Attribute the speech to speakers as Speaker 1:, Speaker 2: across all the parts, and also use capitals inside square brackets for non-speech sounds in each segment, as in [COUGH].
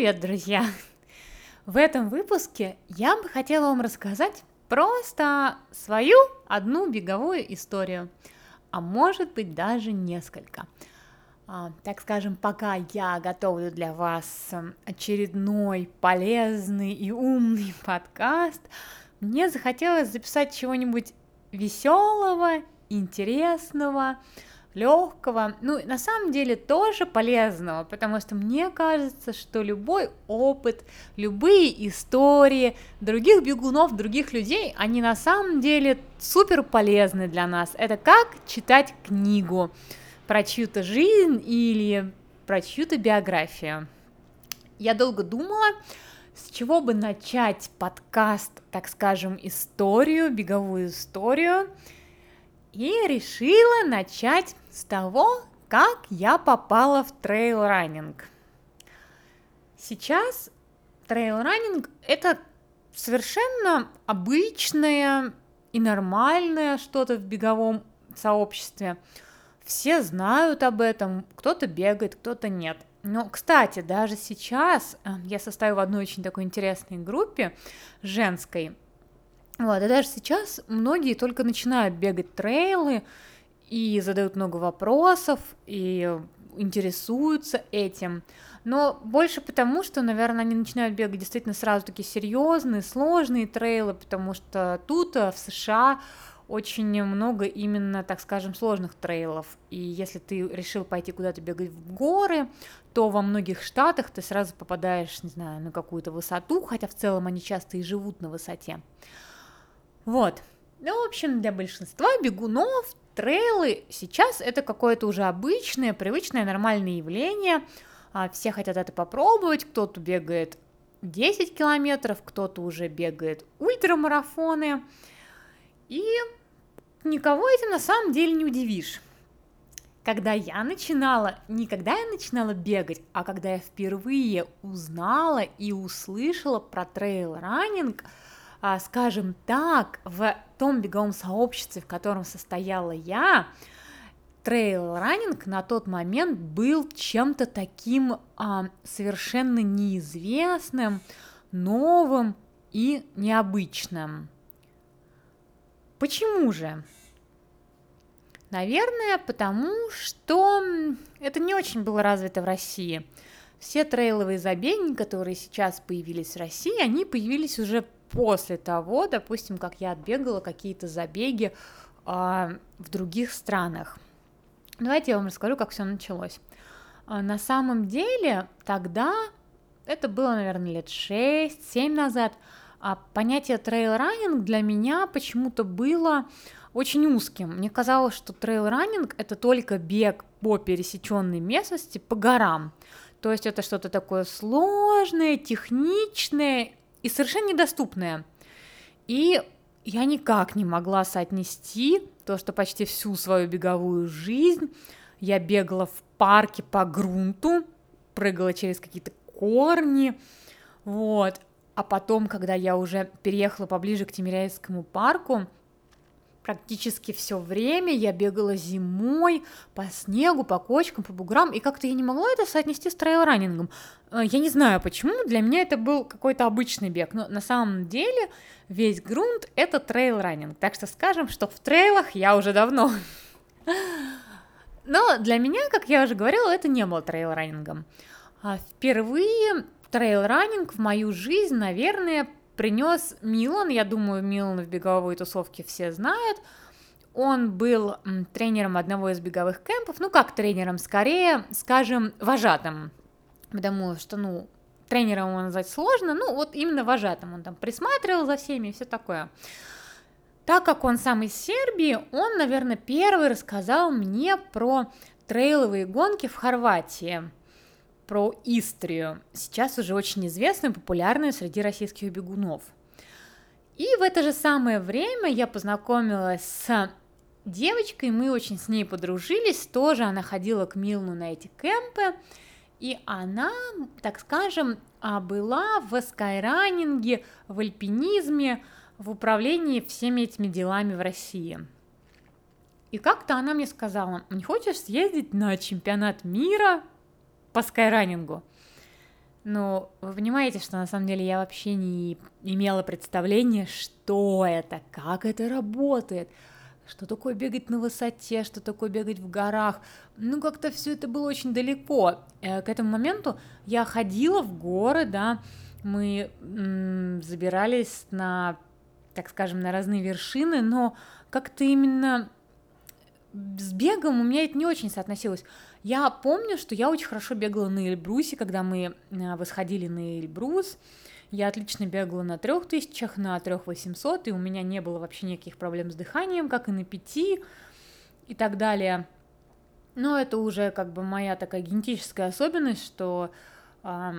Speaker 1: Привет, друзья! В этом выпуске я бы хотела вам рассказать просто свою одну беговую историю, а может быть даже несколько. А, так скажем, пока я готовлю для вас очередной полезный и умный [LAUGHS] подкаст, мне захотелось записать чего-нибудь веселого, интересного, легкого, ну, на самом деле тоже полезного, потому что мне кажется, что любой опыт, любые истории других бегунов, других людей, они на самом деле супер полезны для нас. Это как читать книгу про чью-то жизнь или про чью-то биографию. Я долго думала, с чего бы начать подкаст, так скажем, историю, беговую историю, и решила начать с того, как я попала в трейл-раннинг. Сейчас трейл-раннинг – это совершенно обычное и нормальное что-то в беговом сообществе. Все знают об этом, кто-то бегает, кто-то нет. Но, кстати, даже сейчас э, я состою в одной очень такой интересной группе женской. Вот, и даже сейчас многие только начинают бегать трейлы, и задают много вопросов, и интересуются этим. Но больше потому, что, наверное, они начинают бегать действительно сразу такие серьезные, сложные трейлы, потому что тут, э, в США, очень много именно, так скажем, сложных трейлов. И если ты решил пойти куда-то бегать в горы, то во многих штатах ты сразу попадаешь, не знаю, на какую-то высоту, хотя в целом они часто и живут на высоте. Вот. Ну, в общем, для большинства бегунов трейлы сейчас это какое-то уже обычное, привычное, нормальное явление. А, все хотят это попробовать, кто-то бегает 10 километров, кто-то уже бегает ультрамарафоны. И никого этим на самом деле не удивишь. Когда я начинала, не когда я начинала бегать, а когда я впервые узнала и услышала про трейл-раннинг – а, скажем так, в том беговом сообществе, в котором состояла я, трейл-раннинг на тот момент был чем-то таким а, совершенно неизвестным, новым и необычным. Почему же? Наверное, потому что это не очень было развито в России. Все трейловые забеги, которые сейчас появились в России, они появились уже после того, допустим, как я отбегала какие-то забеги а, в других странах. Давайте я вам расскажу, как все началось. А, на самом деле, тогда, это было, наверное, лет 6-7 назад, а понятие трейл-раннинг для меня почему-то было очень узким. Мне казалось, что трейл-раннинг это только бег по пересеченной местности по горам. То есть это что-то такое сложное, техничное и совершенно недоступная. И я никак не могла соотнести то, что почти всю свою беговую жизнь я бегала в парке по грунту, прыгала через какие-то корни, вот. А потом, когда я уже переехала поближе к Тимиряйскому парку, практически все время я бегала зимой по снегу, по кочкам, по буграм, и как-то я не могла это соотнести с трейл-раннингом. Э, я не знаю почему, для меня это был какой-то обычный бег, но на самом деле весь грунт — это трейл-раннинг, так что скажем, что в трейлах я уже давно. Но для меня, как я уже говорила, это не было трейл-раннингом. А впервые трейл-раннинг в мою жизнь, наверное, принес Милан, я думаю, Милан в беговой тусовке все знают, он был тренером одного из беговых кемпов, ну как тренером, скорее, скажем, вожатым, потому что, ну, тренером его назвать сложно, ну вот именно вожатым, он там присматривал за всеми и все такое. Так как он сам из Сербии, он, наверное, первый рассказал мне про трейловые гонки в Хорватии про Истрию, сейчас уже очень известную популярную среди российских бегунов. И в это же самое время я познакомилась с девочкой, мы очень с ней подружились, тоже она ходила к Милну на эти кемпы, и она, так скажем, а, была в скайранинге, в альпинизме, в управлении всеми этими делами в России. И как-то она мне сказала, не хочешь съездить на чемпионат мира по скайранингу. Ну, вы понимаете, что на самом деле я вообще не имела представления, что это, как это работает, что такое бегать на высоте, что такое бегать в горах. Ну, как-то все это было очень далеко. Э, к этому моменту я ходила в горы, да, мы забирались на, так скажем, на разные вершины, но как-то именно с бегом у меня это не очень соотносилось. Я помню, что я очень хорошо бегала на Эльбрусе, когда мы э, восходили на Эльбрус. Я отлично бегала на трех тысячах, на трех восемьсот, и у меня не было вообще никаких проблем с дыханием, как и на пяти и так далее. Но это уже как бы моя такая генетическая особенность, что э,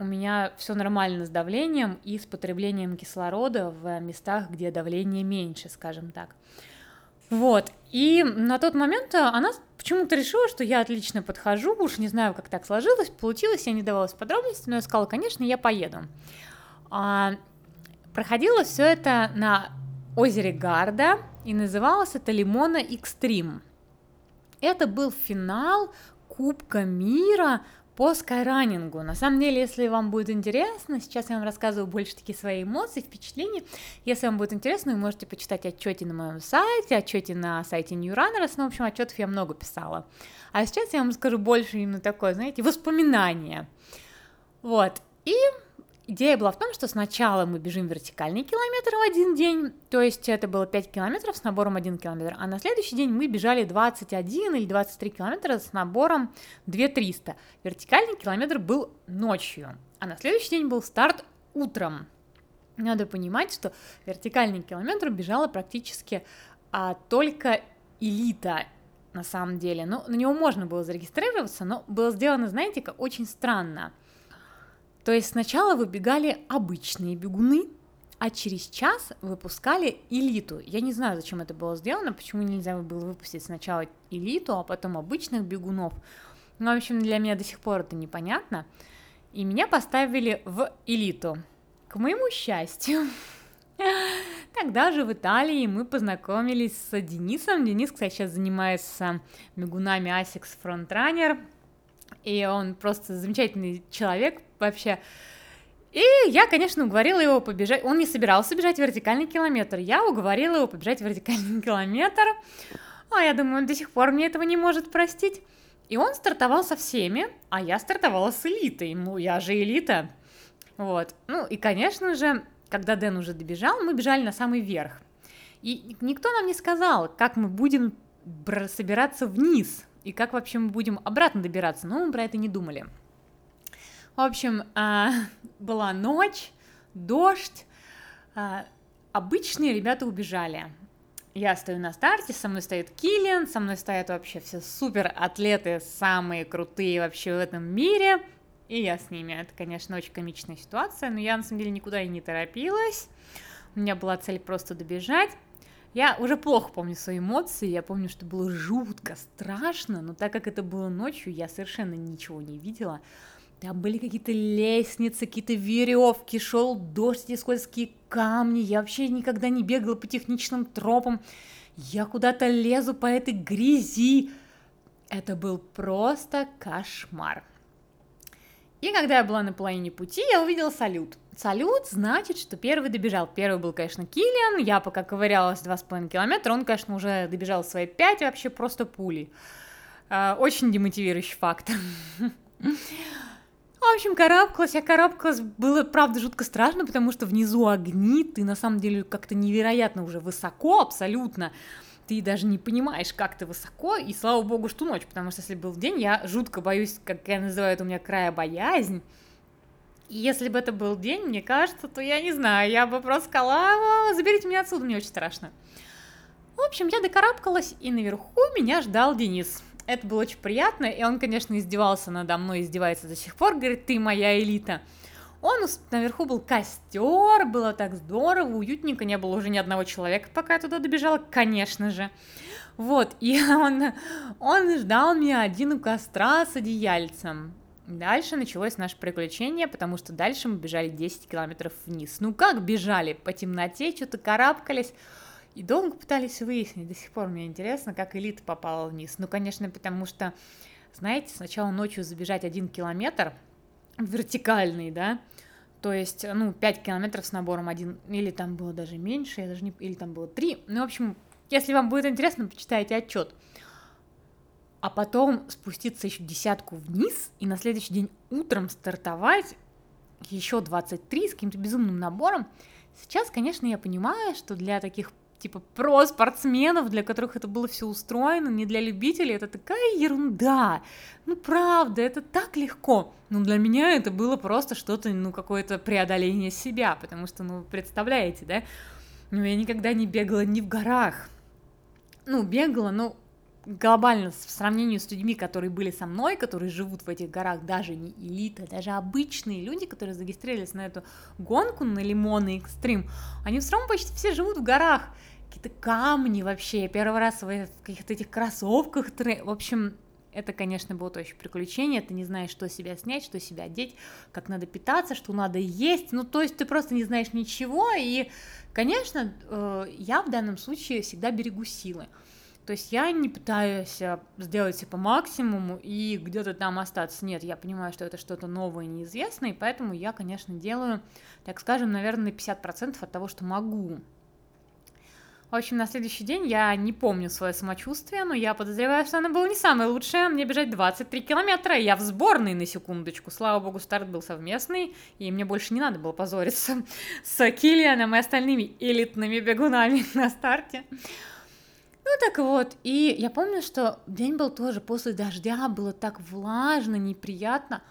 Speaker 1: у меня все нормально с давлением и с потреблением кислорода в местах, где давление меньше, скажем так. Вот. И на тот момент она почему-то решила, что я отлично подхожу, уж не знаю, как так сложилось, получилось, я не давалась подробности, но я сказала, конечно, я поеду. А, проходило все это на озере Гарда, и называлось это Лимона Экстрим. Это был финал Кубка мира по скайранингу. На самом деле, если вам будет интересно, сейчас я вам рассказываю больше такие свои эмоции, впечатления. Если вам будет интересно, вы можете почитать отчеты на моем сайте, отчеты на сайте New Runners, ну, в общем, отчетов я много писала. А сейчас я вам скажу больше именно такое, знаете, воспоминание. Вот, и Идея была в том, что сначала мы бежим вертикальный километр в один день, то есть это было 5 километров с набором 1 километр, а на следующий день мы бежали 21 или 23 километра с набором 2300. Вертикальный километр был ночью, а на следующий день был старт утром. Надо понимать, что вертикальный километр бежала практически а, только элита, на самом деле. Ну, на него можно было зарегистрироваться, но было сделано, знаете, как очень странно – то есть сначала выбегали обычные бегуны, а через час выпускали элиту. Я не знаю, зачем это было сделано, почему нельзя было выпустить сначала элиту, а потом обычных бегунов. Но, в общем, для меня до сих пор это непонятно. И меня поставили в элиту. К моему счастью, [LAUGHS] Тогда же в Италии мы познакомились с Денисом. Денис, кстати, сейчас занимается бегунами Asics Frontrunner и он просто замечательный человек вообще. И я, конечно, уговорила его побежать. Он не собирался бежать вертикальный километр. Я уговорила его побежать вертикальный [LAUGHS] километр. А я думаю, он до сих пор мне этого не может простить. И он стартовал со всеми, а я стартовала с элитой. Ну, я же элита. Вот. Ну, и, конечно же, когда Дэн уже добежал, мы бежали на самый верх. И никто нам не сказал, как мы будем собираться вниз и как вообще мы будем обратно добираться, но мы про это не думали. В общем, а, [LAUGHS] была ночь, дождь, а, обычные ребята убежали. Я стою на старте, со мной стоит Киллиан, со мной стоят вообще все супер атлеты, самые крутые вообще в этом мире, и я с ними. Это, конечно, очень комичная ситуация, но я на самом деле никуда и не торопилась. У меня была цель просто добежать. Я уже плохо помню свои эмоции, я помню, что было жутко страшно, но так как это было ночью, я совершенно ничего не видела. Там были какие-то лестницы, какие-то веревки, шел дождь, эти скользкие камни. Я вообще никогда не бегала по техничным тропам. Я куда-то лезу по этой грязи. Это был просто кошмар. И когда я была на половине пути, я увидела салют. Салют значит, что первый добежал. Первый был, конечно, Киллиан. Я пока ковырялась 2,5 километра, он, конечно, уже добежал свои 5, вообще просто пули. А, очень демотивирующий фактор. В общем, карабкалась, я карабкалась, было, правда, жутко страшно, потому что внизу огни, ты на самом деле как-то невероятно уже высоко абсолютно, ты даже не понимаешь, как ты высоко, и слава богу, что ночь, потому что если был день, я жутко боюсь, как я называю это у меня края боязнь. Если бы это был день, мне кажется, то я не знаю, я бы просто сказала, заберите меня отсюда, мне очень страшно. В общем, я докарабкалась, и наверху меня ждал Денис. Это было очень приятно, и он, конечно, издевался надо мной, издевается до сих пор, говорит, ты моя элита. Он наверху был костер, было так здорово, уютненько, не было уже ни одного человека, пока я туда добежала, конечно же. Вот, и [LAUGHS] он, он ждал меня один у костра с одеяльцем. Дальше началось наше приключение, потому что дальше мы бежали 10 километров вниз. Ну как бежали? По темноте что-то карабкались. И долго пытались выяснить, до сих пор мне интересно, как элита попала вниз. Ну, конечно, потому что, знаете, сначала ночью забежать один километр – вертикальный, да, то есть, ну, 5 километров с набором один, или там было даже меньше, я даже не, или там было 3, ну, в общем, если вам будет интересно, почитайте отчет. А потом спуститься еще десятку вниз и на следующий день утром стартовать еще 23 с каким-то безумным набором. Сейчас, конечно, я понимаю, что для таких типа про-спортсменов, для которых это было все устроено, не для любителей, это такая ерунда. Ну, правда, это так легко. Ну, для меня это было просто что-то, ну, какое-то преодоление себя, потому что, ну, представляете, да? Ну, я никогда не бегала ни в горах. Ну, бегала, но глобально в сравнении с людьми, которые были со мной, которые живут в этих горах, даже не элита, даже обычные люди, которые зарегистрировались на эту гонку на Лимоны Экстрим, они все равно почти все живут в горах. Какие-то камни вообще. Первый раз в каких-то этих кроссовках. В общем, это, конечно, было тоже приключение, ты не знаешь, что себя снять, что себя одеть, как надо питаться, что надо есть, ну, то есть ты просто не знаешь ничего, и, конечно, э, я в данном случае всегда берегу силы. То есть я не пытаюсь э, сделать все по максимуму и где-то там остаться. Нет, я понимаю, что это что-то новое, неизвестное, и поэтому я, конечно, делаю, так скажем, наверное, 50% от того, что могу. В общем, на следующий день я не помню свое самочувствие, но я подозреваю, что оно было не самое лучшее. Мне бежать 23 километра, я в сборной на секундочку. Слава богу, старт был совместный, и мне больше не надо было позориться [LAUGHS] с Киллианом и остальными элитными бегунами [LAUGHS] на старте. Ну так вот, и я помню, что день был тоже после дождя, было так влажно, неприятно,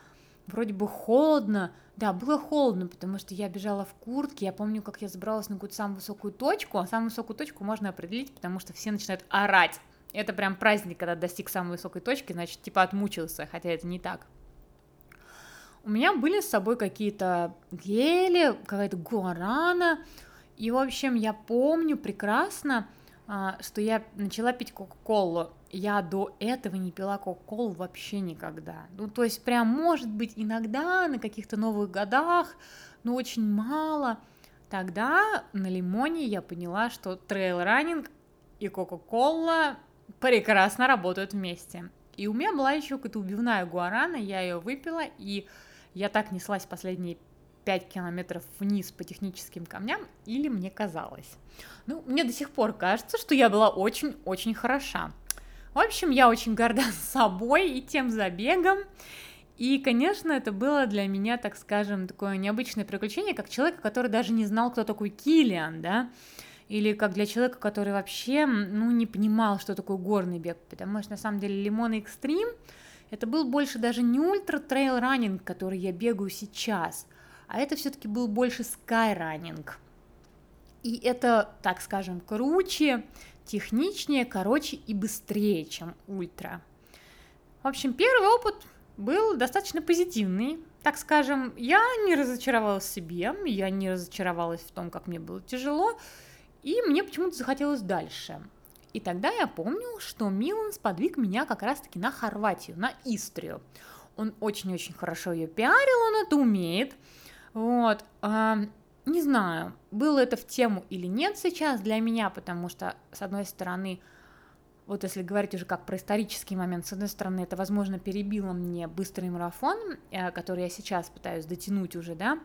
Speaker 1: вроде бы холодно. Да, было холодно, потому что я бежала в куртке. Я помню, как я забралась на какую-то самую высокую точку, а самую высокую точку можно определить, потому что все начинают орать. Это прям праздник, когда достиг самой высокой точки, значит, типа отмучился, хотя это не так. У меня были с собой какие-то гели, какая-то гуарана, и, в общем, я помню прекрасно, что я начала пить Кока-Колу. Я до этого не пила Кока-Колу вообще никогда. Ну, то есть прям, может быть, иногда на каких-то новых годах, но очень мало. Тогда на Лимоне я поняла, что трейл-раннинг и Кока-Кола прекрасно работают вместе. И у меня была еще какая-то убойная гуарана, я ее выпила, и я так неслась последние 5 километров вниз по техническим камням, или мне казалось. Ну, мне до сих пор кажется, что я была очень-очень хороша. В общем, я очень горда [LAUGHS] собой и тем забегом. И, конечно, это было для меня, так скажем, такое необычное приключение, как человека, который даже не знал, кто такой Килиан, да, или как для человека, который вообще, ну, не понимал, что такое горный бег, потому что, на самом деле, Лимон Экстрим это был больше даже не ультра трейл раннинг, который я бегаю сейчас – а это все-таки был больше скайранинг. И это, так скажем, круче, техничнее, короче и быстрее, чем ультра. В общем, первый опыт был достаточно позитивный. Так скажем, я не разочаровалась в себе, я не разочаровалась в том, как мне было тяжело, и мне почему-то захотелось дальше. И тогда я помню, что Милан сподвиг меня как раз-таки на Хорватию, на Истрию. Он очень-очень хорошо ее пиарил, он это умеет – вот, не знаю, было это в тему или нет сейчас для меня, потому что, с одной стороны, вот если говорить уже как про исторический момент, с одной стороны, это, возможно, перебило мне быстрый марафон, э, который я сейчас пытаюсь дотянуть уже, да,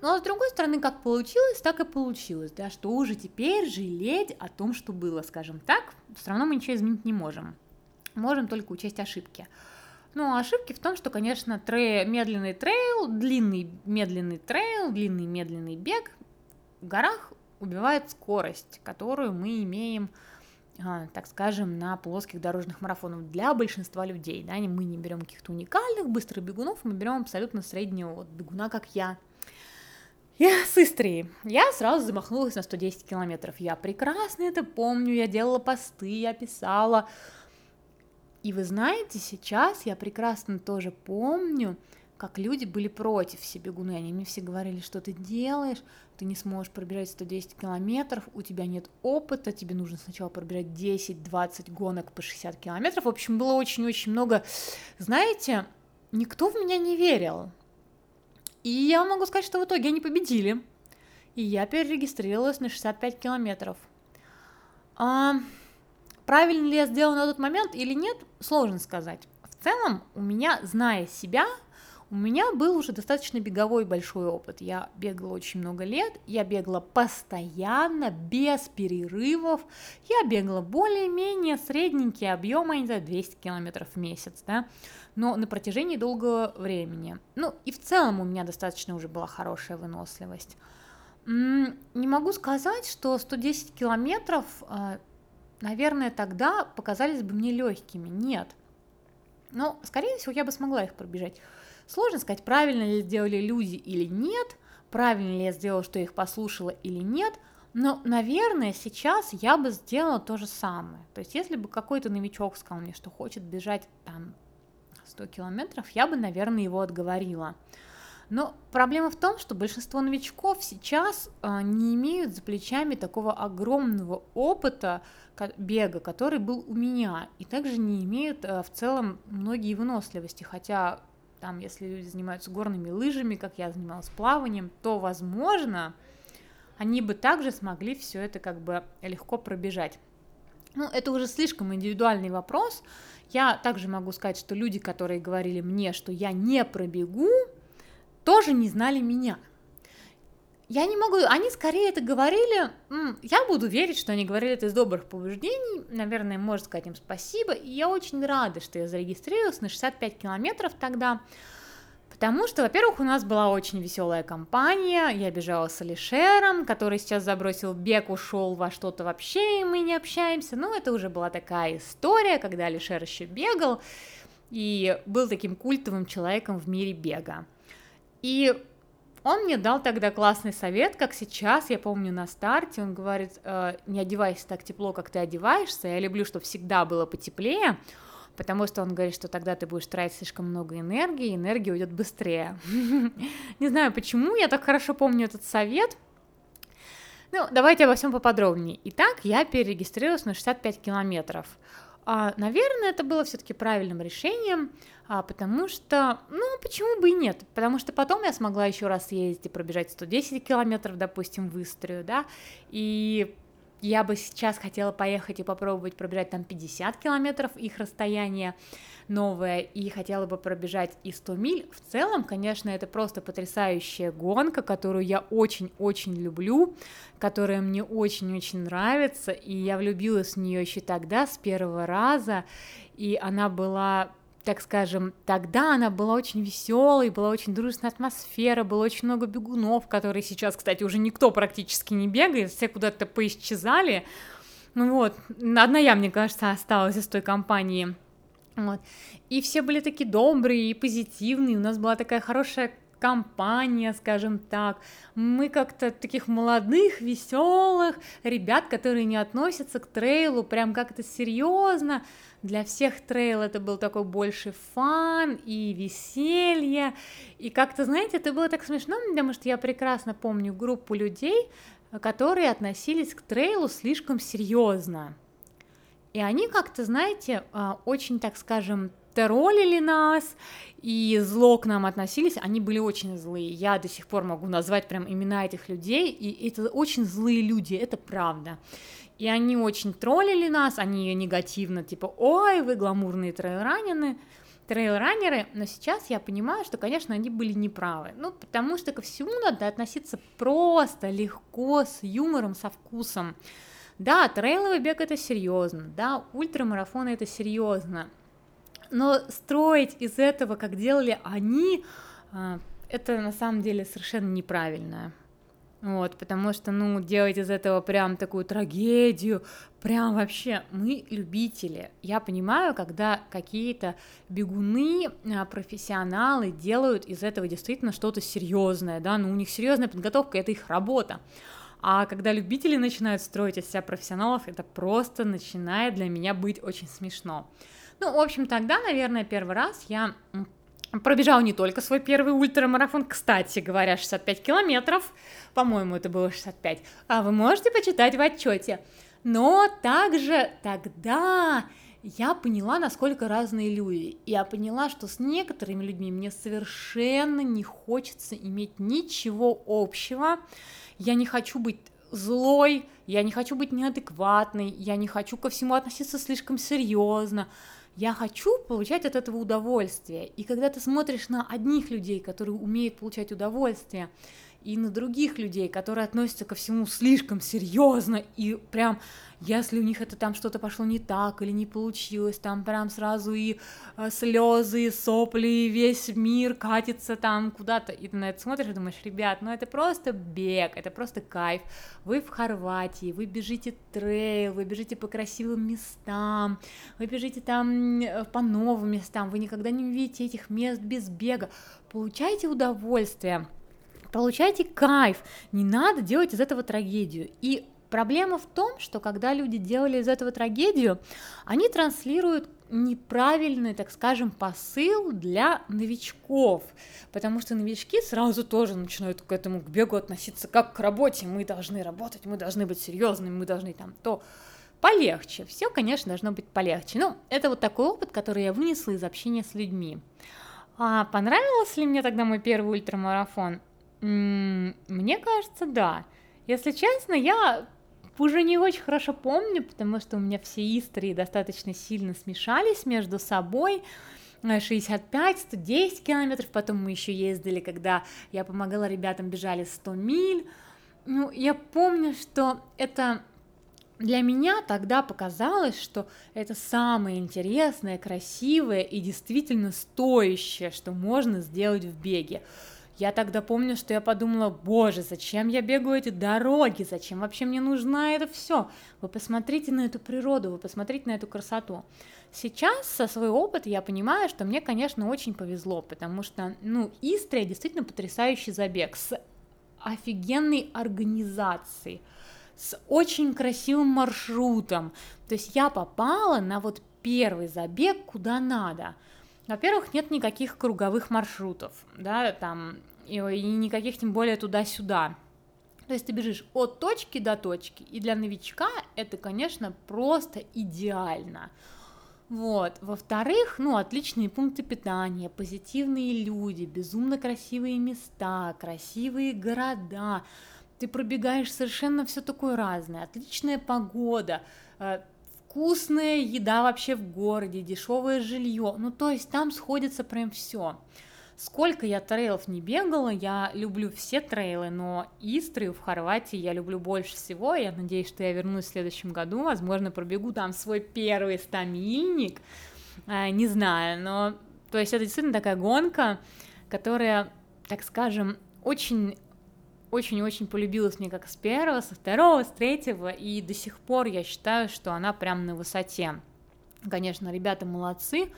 Speaker 1: но с другой стороны, как получилось, так и получилось, да, что уже теперь жалеть о том, что было, скажем так, все равно мы ничего изменить не можем. Можем только учесть ошибки. Ну, ошибки в том, что, конечно, трей, медленный трейл, длинный медленный трейл, длинный медленный бег в горах убивает скорость, которую мы имеем, а, так скажем, на плоских дорожных марафонах для большинства людей. Да? Мы не берем каких-то уникальных быстрых бегунов, мы берем абсолютно среднего вот, бегуна, как я. Я с Истрии. Я сразу замахнулась на 110 километров. Я прекрасно это помню, я делала посты, я писала, и вы знаете, сейчас я прекрасно тоже помню, как люди были против все бегуны. Они мне все говорили, что ты делаешь, ты не сможешь пробежать 110 километров, у тебя нет опыта, тебе нужно сначала пробежать 10-20 гонок по 60 километров. В общем, было очень-очень много. Знаете, никто в меня не верил. И я могу сказать, что в итоге они победили. И я перерегистрировалась на 65 километров. А, Правильно ли я сделала на тот момент или нет, сложно сказать. В целом, у меня, зная себя, У меня был уже достаточно беговой большой опыт. Я бегала очень много лет, я бегала постоянно, без перерывов. Я бегала более-менее средненькие объемы, не знаю, 200 километров в месяц, да, но на протяжении долгого времени. Ну, и в целом у меня достаточно уже была хорошая выносливость. Не могу сказать, что 110 километров, а, наверное, тогда показались бы мне легкими. Нет. Но, скорее всего, я бы смогла их пробежать. Сложно сказать, правильно ли сделали люди или нет, правильно ли я сделала, что я их послушала или нет, но, наверное, сейчас я бы сделала то же самое. То есть, если бы какой-то новичок сказал мне, что хочет бежать там 100 километров, я бы, наверное, его отговорила. Но проблема в том, что большинство новичков сейчас а, не имеют за плечами такого огромного опыта бега, который был у меня, и также не имеют а, в целом многие выносливости, хотя там, если люди занимаются горными лыжами, как я занималась плаванием, то, возможно, они бы также смогли все это как бы легко пробежать. Ну, это уже слишком индивидуальный вопрос. Я также могу сказать, что люди, которые говорили мне, что я не пробегу, тоже не знали меня. Я не могу, они скорее это говорили, я буду верить, что они говорили это из добрых побуждений, наверное, можно сказать им спасибо, и я очень рада, что я зарегистрировалась на 65 километров тогда, потому что, во-первых, у нас была очень веселая компания, я бежала с Алишером, который сейчас забросил бег, ушел во что-то вообще, и мы не общаемся, но это уже была такая история, когда Алишер еще бегал, и был таким культовым человеком в мире бега. И он мне дал тогда классный совет, как сейчас, я помню на старте, он говорит, э, не одевайся так тепло, как ты одеваешься, я люблю, чтобы всегда было потеплее, потому что он говорит, что тогда ты будешь тратить слишком много энергии, и энергия уйдет быстрее. [LAUGHS] Не знаю, почему я так хорошо помню этот совет, ну, давайте обо всем поподробнее. Итак, я перерегистрировалась на 65 километров. А, наверное, это было все-таки правильным решением, а, потому что, ну, почему бы и нет? Потому что потом я смогла еще раз ездить и пробежать 110 километров, допустим, в Истрию, да, и я бы сейчас хотела поехать и попробовать пробежать там 50 километров их расстояние, новое и хотела бы пробежать и 100 миль. В целом, конечно, это просто потрясающая гонка, которую я очень-очень люблю, которая мне очень-очень нравится, и я влюбилась в нее еще тогда, с первого раза, и она была так скажем, тогда она была очень веселой, была очень дружная атмосфера, было очень много бегунов, которые сейчас, кстати, уже никто практически не бегает, все куда-то поисчезали. Ну вот, одна я, мне кажется, осталась из той компании. Вот. И все были такие добрые и позитивные, у нас была такая хорошая компания, скажем так. Мы как-то таких молодых, веселых ребят, которые не относятся к трейлу прям как-то серьезно. Для всех трейл это был такой больше фан и веселье. И как-то, знаете, это было так смешно, потому что я прекрасно помню группу людей, которые относились к трейлу слишком серьезно. И они как-то, знаете, а, очень, так скажем, троллили нас и зло к нам относились, они были очень злые. Я до сих пор могу назвать прям имена этих людей, и это очень злые люди, это правда. И они очень троллили нас, они негативно, типа, ой, вы гламурные трейлранеры, трейлранеры, но сейчас я понимаю, что, конечно, они были неправы, ну, потому что ко всему надо относиться просто, легко, с юмором, со вкусом. Да, трейловый бег это серьезно, да, ультрамарафоны это серьезно, но строить из этого, как делали они, а, это на самом деле совершенно неправильно. Вот, потому что, ну, делать из этого прям такую трагедию, прям вообще, мы любители. Я понимаю, когда какие-то бегуны, а, профессионалы делают из этого действительно что-то серьезное, да, ну, у них серьезная подготовка, это их работа. А когда любители начинают строить из себя профессионалов, это просто начинает для меня быть очень смешно. Ну, в общем, тогда, наверное, первый раз я пробежал не только свой первый ультрамарафон, кстати говоря, 65 километров, по-моему, это было 65, а вы можете почитать в отчете. Но также тогда я поняла, насколько разные люди. Я поняла, что с некоторыми людьми мне совершенно не хочется иметь ничего общего. Я не хочу быть злой, я не хочу быть неадекватной, я не хочу ко всему относиться слишком серьезно Я хочу получать от этого удовольствие. И когда ты смотришь на одних людей, которые умеют получать удовольствие, и на других людей, которые относятся ко всему слишком серьезно и прям, если у них это там что-то пошло не так или не получилось, там прям сразу и э, слезы, и сопли, и весь мир катится там куда-то, и ты на это смотришь и думаешь, ребят, ну это просто бег, это просто кайф, вы в Хорватии, вы бежите трейл, вы бежите по красивым местам, вы бежите там э, по новым местам, вы никогда не увидите этих мест без бега, получайте удовольствие, Получайте кайф, не надо делать из этого трагедию. И проблема в том, что когда люди делали из этого трагедию, они транслируют неправильный, так скажем, посыл для новичков, потому что новички сразу тоже начинают к этому, к бегу относиться как к работе, мы должны работать, мы должны быть серьезными, мы должны там то полегче, все, конечно, должно быть полегче. Ну, это вот такой опыт, который я вынесла из общения с людьми. А понравился ли мне тогда мой первый ультрамарафон? Мне кажется, да. Если честно, я уже не очень хорошо помню, потому что у меня все истории достаточно сильно смешались между собой. 65, 110 километров, потом мы еще ездили, когда я помогала ребятам, бежали 100 миль. Ну, я помню, что это для меня тогда показалось, что это самое интересное, красивое и действительно стоящее, что можно сделать в беге. Я тогда помню, что я подумала, боже, зачем я бегаю эти дороги, зачем вообще мне нужна это все? Вы посмотрите на эту природу, вы посмотрите на эту красоту. Сейчас со свой опыт я понимаю, что мне, конечно, очень повезло, потому что, ну, Истрия действительно потрясающий забег с офигенной организацией, с очень красивым маршрутом. То есть я попала на вот первый забег куда надо – во-первых, нет никаких круговых маршрутов, да, там, и, и никаких тем более туда-сюда. То есть ты бежишь от точки до точки, и для новичка это, конечно, просто идеально. Вот. Во-вторых, ну, отличные пункты питания, позитивные люди, безумно красивые места, красивые города. Ты пробегаешь совершенно все такое разное, отличная погода, э, вкусная еда вообще в городе, дешевое жилье. Ну, то есть там сходится прям все. Сколько я трейлов не бегала, я люблю все трейлы, но Истрию в Хорватии я люблю больше всего. Я надеюсь, что я вернусь в следующем году, возможно, пробегу там свой первый стамильник, а, не знаю, но то есть это действительно такая гонка, которая, так скажем, очень очень-очень полюбилась мне как с первого, со второго, с третьего, и до сих пор я считаю, что она прям на высоте. Конечно, ребята молодцы,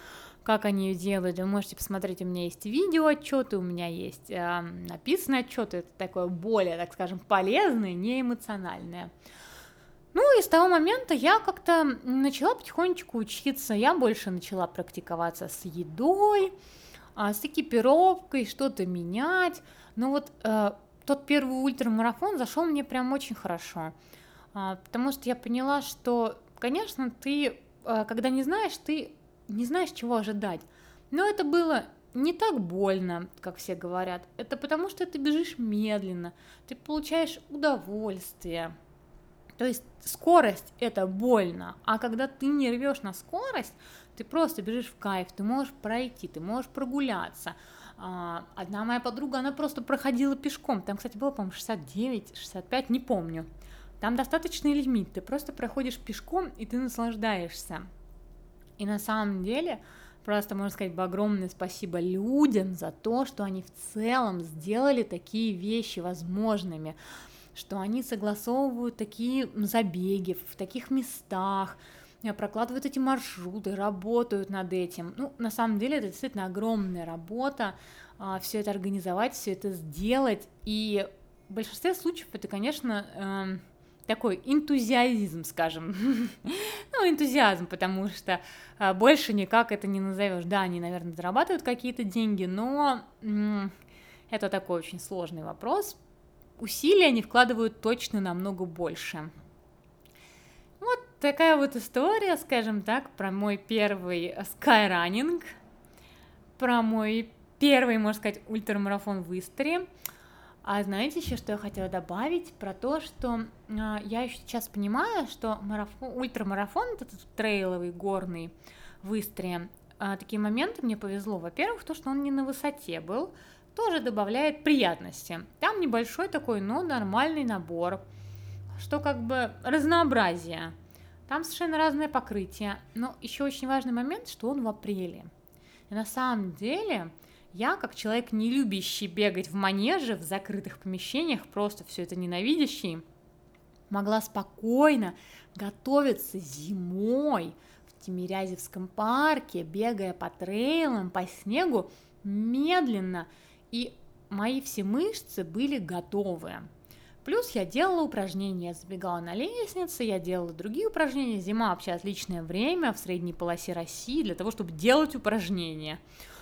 Speaker 1: как они ее делают, вы можете посмотреть, у меня есть видео отчеты, у меня есть э, написанные отчеты, это такое более, так скажем, полезное, не эмоциональное. Ну и с того момента я как-то начала потихонечку учиться, я больше начала практиковаться с едой, а, с экипировкой, что-то менять, но вот э, тот первый ультрамарафон зашел мне прям очень хорошо, а, потому что я поняла, что, конечно, ты, а, когда не знаешь, ты не знаешь, чего ожидать. Но это было не так больно, как все говорят. Это потому, что ты бежишь медленно, ты получаешь удовольствие. То есть скорость это больно, а когда ты не рвешь на скорость, ты просто бежишь в кайф, ты можешь пройти, ты можешь прогуляться. А, одна моя подруга, она просто проходила пешком. Там, кстати, было, по-моему, 69, 65, не помню. Там достаточный лимит. Ты просто проходишь пешком, и ты наслаждаешься. И на самом деле, просто можно сказать огромное спасибо людям за то, что они в целом сделали такие вещи возможными, что они согласовывают такие забеги в таких местах, прокладывают эти маршруты, работают над этим. Ну, на самом деле, это действительно огромная работа, а, все это организовать, все это сделать. И в большинстве случаев это, конечно, эм, такой энтузиазм, скажем. [LAUGHS] ну, энтузиазм, потому что а, больше никак это не назовешь. Да, они, наверное, зарабатывают какие-то деньги, но это такой очень сложный вопрос. Усилия они вкладывают точно намного больше такая вот история, скажем так, про мой первый скайранинг, про мой первый, можно сказать, ультрамарафон в Истре. А знаете еще, что я хотела добавить? Про то, что э, я еще сейчас понимаю, что марафон, ультрамарафон, этот трейловый, горный, в Истре. А, такие моменты мне повезло. Во-первых, то, что он не на высоте был, тоже добавляет приятности. Там небольшой такой, но нормальный набор, что как бы разнообразие. Там совершенно разное покрытие. Но еще очень важный момент, что он в апреле. И на самом деле я, как человек, не любящий бегать в манеже, в закрытых помещениях, просто все это ненавидящий, могла спокойно готовиться зимой в Тимирязевском парке, бегая по трейлам, по снегу, медленно, и мои все мышцы были готовы. Плюс я делала упражнения, забегала на лестнице, я делала другие упражнения. Зима вообще отличное время в средней полосе России для того, чтобы делать упражнения.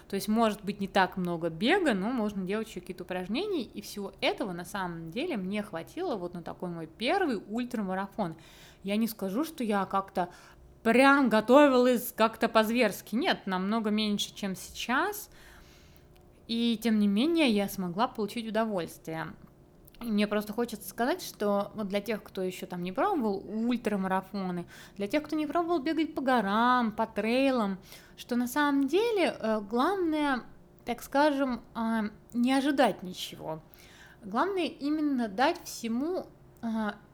Speaker 1: То есть может быть не так много бега, но можно делать еще какие-то упражнения, и всего этого на самом деле мне хватило вот на такой мой первый ультрамарафон. Я не скажу, что я как-то прям готовилась как-то по-зверски. Нет, намного меньше, чем сейчас. И тем не менее я смогла получить удовольствие. Мне просто хочется сказать, что вот для тех, кто еще там не пробовал ультрамарафоны, для тех, кто не пробовал бегать по горам, по трейлам, что на самом деле э, главное, так скажем, э, не ожидать ничего. Главное именно дать всему э,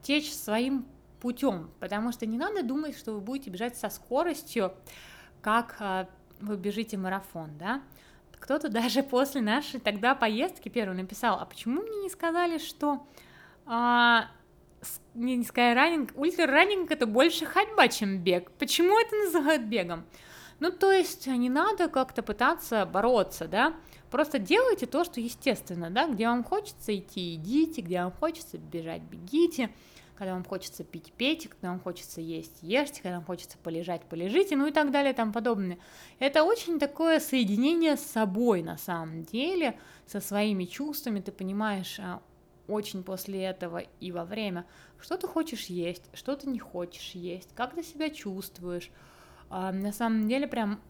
Speaker 1: течь своим путем, потому что не надо думать, что вы будете бежать со скоростью, как вы бежите марафон, да, кто-то даже [LAUGHS] после нашей тогда поездки первой написал, а почему мне не сказали, что а, не, не скайранинг, это больше ходьба, чем бег. Почему это называют бегом? Ну, то есть не надо как-то пытаться бороться, да, просто делайте то, что естественно, да, где вам хочется идти, идите, где вам хочется бежать, бегите, когда вам хочется пить, пейте, когда вам хочется есть, ешьте, когда вам хочется полежать, полежите, ну и так далее и тому подобное. Это очень такое соединение с собой на самом деле, со своими чувствами, ты понимаешь а, очень после этого и во время, что ты хочешь есть, что ты не хочешь есть, как ты себя чувствуешь. А, на самом деле прям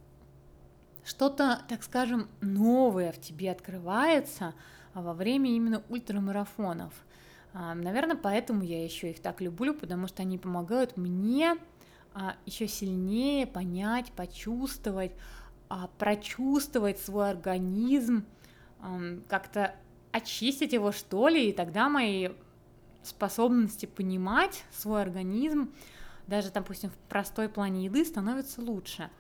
Speaker 1: что-то, так скажем, новое в тебе открывается во время именно ультрамарафонов. Наверное, поэтому я еще их так люблю, потому что они помогают мне а, еще сильнее понять, почувствовать, а, прочувствовать свой организм, как-то очистить его, что ли, и тогда мои способности понимать свой организм, даже, допустим, в простой плане еды, становятся лучше.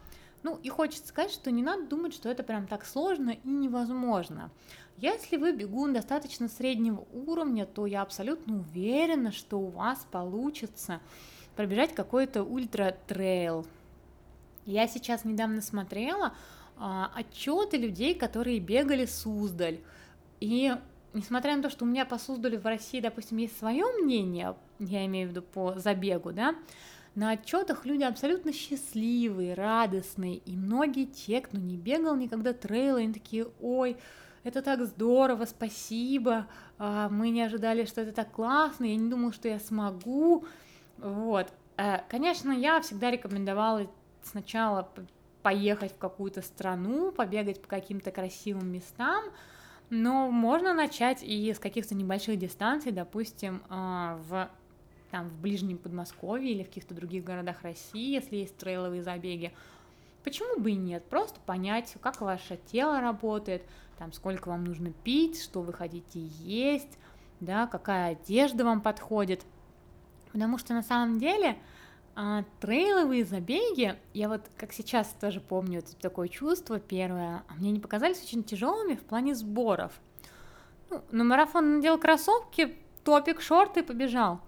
Speaker 1: Ну и хочется сказать, что не надо думать, что это прям так сложно и невозможно. Если вы бегун достаточно среднего уровня, то я абсолютно уверена, что у вас получится пробежать какой-то ультра-трейл. Я сейчас недавно смотрела а, отчеты людей, которые бегали Суздаль. И несмотря на то, что у меня по Суздалю в России, допустим, есть свое мнение, я имею в виду по забегу, да, на отчетах люди абсолютно счастливые, радостные, и многие те, кто не бегал никогда трейлы, они такие, ой, это так здорово, спасибо, а, мы не ожидали, что это так классно, я не думала, что я смогу, вот. Э, конечно, я всегда рекомендовала сначала поехать в какую-то страну, побегать по каким-то красивым местам, но можно начать и с каких-то небольших дистанций, допустим, а, в там в ближнем Подмосковье или в каких-то других городах России, если есть трейловые забеги. Почему бы и нет? Просто понять, как ваше тело работает, там, сколько вам нужно пить, что вы хотите есть, да, какая одежда вам подходит. Потому что на самом деле а, трейловые забеги, я вот как сейчас тоже помню это такое чувство первое, а мне не показались очень тяжелыми в плане сборов. Ну, на марафон надел кроссовки, топик, шорты и побежал.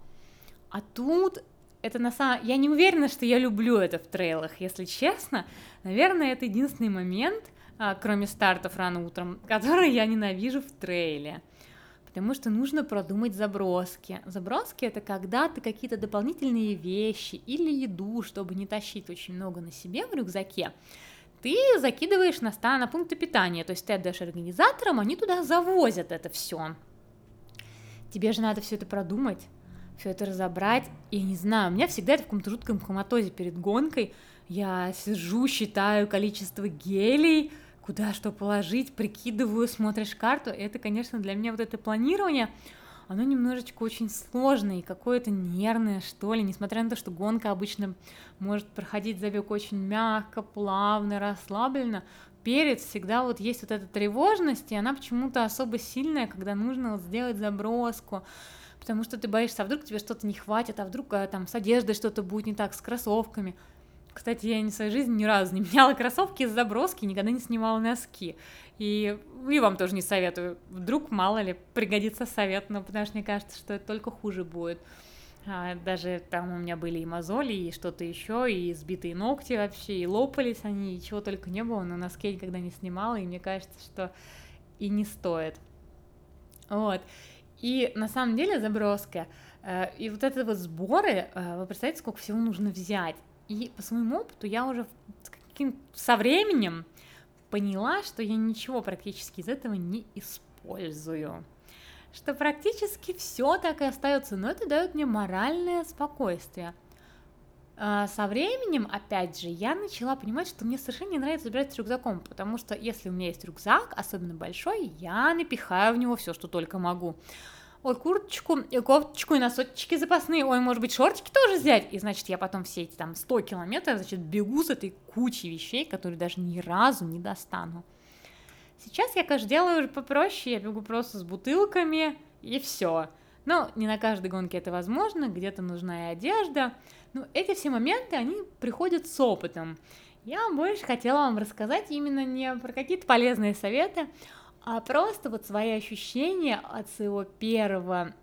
Speaker 1: А тут это на самом... Я не уверена, что я люблю это в трейлах, если честно. Наверное, это единственный момент, а, кроме стартов рано утром, [LAUGHS] который я ненавижу в трейле. Потому что нужно продумать заброски. Заброски это когда ты какие-то дополнительные вещи или еду, чтобы не тащить очень много на себе в рюкзаке, ты закидываешь на, ста, на пункты питания. То есть ты отдаешь организаторам, они туда завозят это все. Тебе же надо все это продумать, все это разобрать. Я не знаю, у меня всегда это в каком-то жутком коматозе перед гонкой. Я сижу, считаю количество гелей, куда что положить, прикидываю, смотришь карту. Это, конечно, для меня вот это планирование, оно немножечко очень сложное и какое-то нервное, что ли, несмотря на то, что гонка обычно может проходить забег очень мягко, плавно, расслабленно, перед всегда вот есть вот эта тревожность, и она почему-то особо сильная, когда нужно вот сделать заброску, потому что ты боишься, а вдруг тебе что-то не хватит, а вдруг а, там с одеждой что-то будет не так, с кроссовками. Кстати, я в своей жизни ни разу не [LAUGHS] меняла кроссовки из заброски, никогда не снимала носки. И, и вам тоже не советую. Вдруг, мало ли, пригодится совет, но потому что мне кажется, что это только хуже будет. А, даже там у меня были и мозоли, и что-то еще, и сбитые ногти вообще, и лопались они, и чего только не было, но носки я никогда не снимала, и мне кажется, что и не стоит. Вот. И на самом деле заброска, э, и вот это вот сборы, э, вы представляете, сколько всего нужно взять? И по своему опыту я уже со временем поняла, что я ничего практически из этого не использую. Что практически все так и остается, но это дает мне моральное спокойствие. А со временем, опять же, я начала понимать, что мне совершенно не нравится забирать с рюкзаком, потому что если у меня есть рюкзак, особенно большой, я напихаю в него все, что только могу ой, курточку, и кофточку, и носочки запасные, ой, может быть, шортики тоже взять? И, значит, я потом все эти там 100 километров, значит, бегу с этой кучей вещей, которые даже ни разу не достану. Сейчас я, конечно, делаю уже попроще, я бегу просто с бутылками, и все. Но не на каждой гонке это возможно, где-то нужна и одежда. Но эти все моменты, они приходят с опытом. Я больше хотела вам рассказать именно не про какие-то полезные советы, а просто вот свои ощущения от своего первого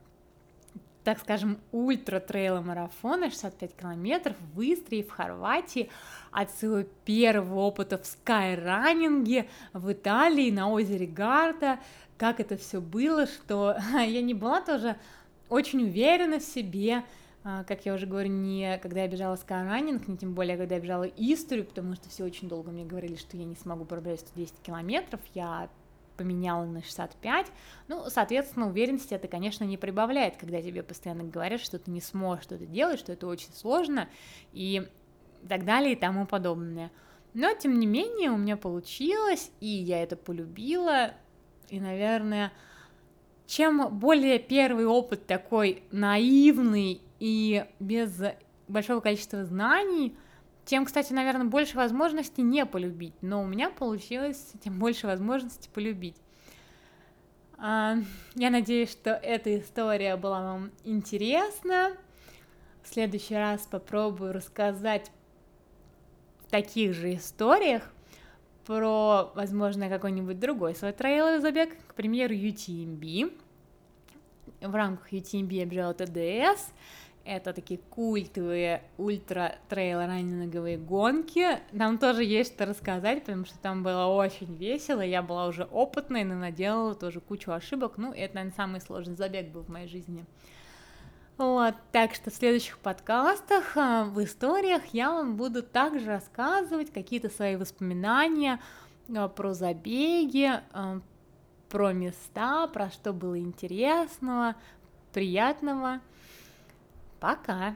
Speaker 1: так скажем, ультра-трейла марафона 65 километров в Истрии, в Хорватии, от своего первого опыта в скайранинге в Италии на озере Гарта, как это все было, что [LAUGHS] я не была тоже очень уверена в себе, а, как я уже говорю, не когда я бежала скайранинг, не тем более, когда я бежала Истрию, потому что все очень долго мне говорили, что я не смогу пробежать 110 километров, я поменяла на 65, ну, соответственно, уверенности это, конечно, не прибавляет, когда тебе постоянно говорят, что ты не сможешь что-то делать, что это очень сложно и так далее и тому подобное. Но, тем не менее, у меня получилось, и я это полюбила, и, наверное, чем более первый опыт такой наивный и без большого количества знаний, тем, кстати, наверное, больше возможностей не полюбить, но у меня получилось тем больше возможностей полюбить. А, я надеюсь, что эта история была вам интересна. В следующий раз попробую рассказать в таких же историях про, возможно, какой-нибудь другой свой трейловый забег, к примеру, UTMB. В рамках UTMB я бежала ТДС, это такие культовые ультра-трейл-раннинговые гонки. Нам тоже есть что рассказать, потому что там было очень весело. Я была уже опытной, но наделала тоже кучу ошибок. Ну, это, наверное, самый сложный забег был в моей жизни. Вот, так что в следующих подкастах, а, в историях я вам буду также рассказывать какие-то свои воспоминания а, про забеги, а, про места, про что было интересного, приятного. Пока!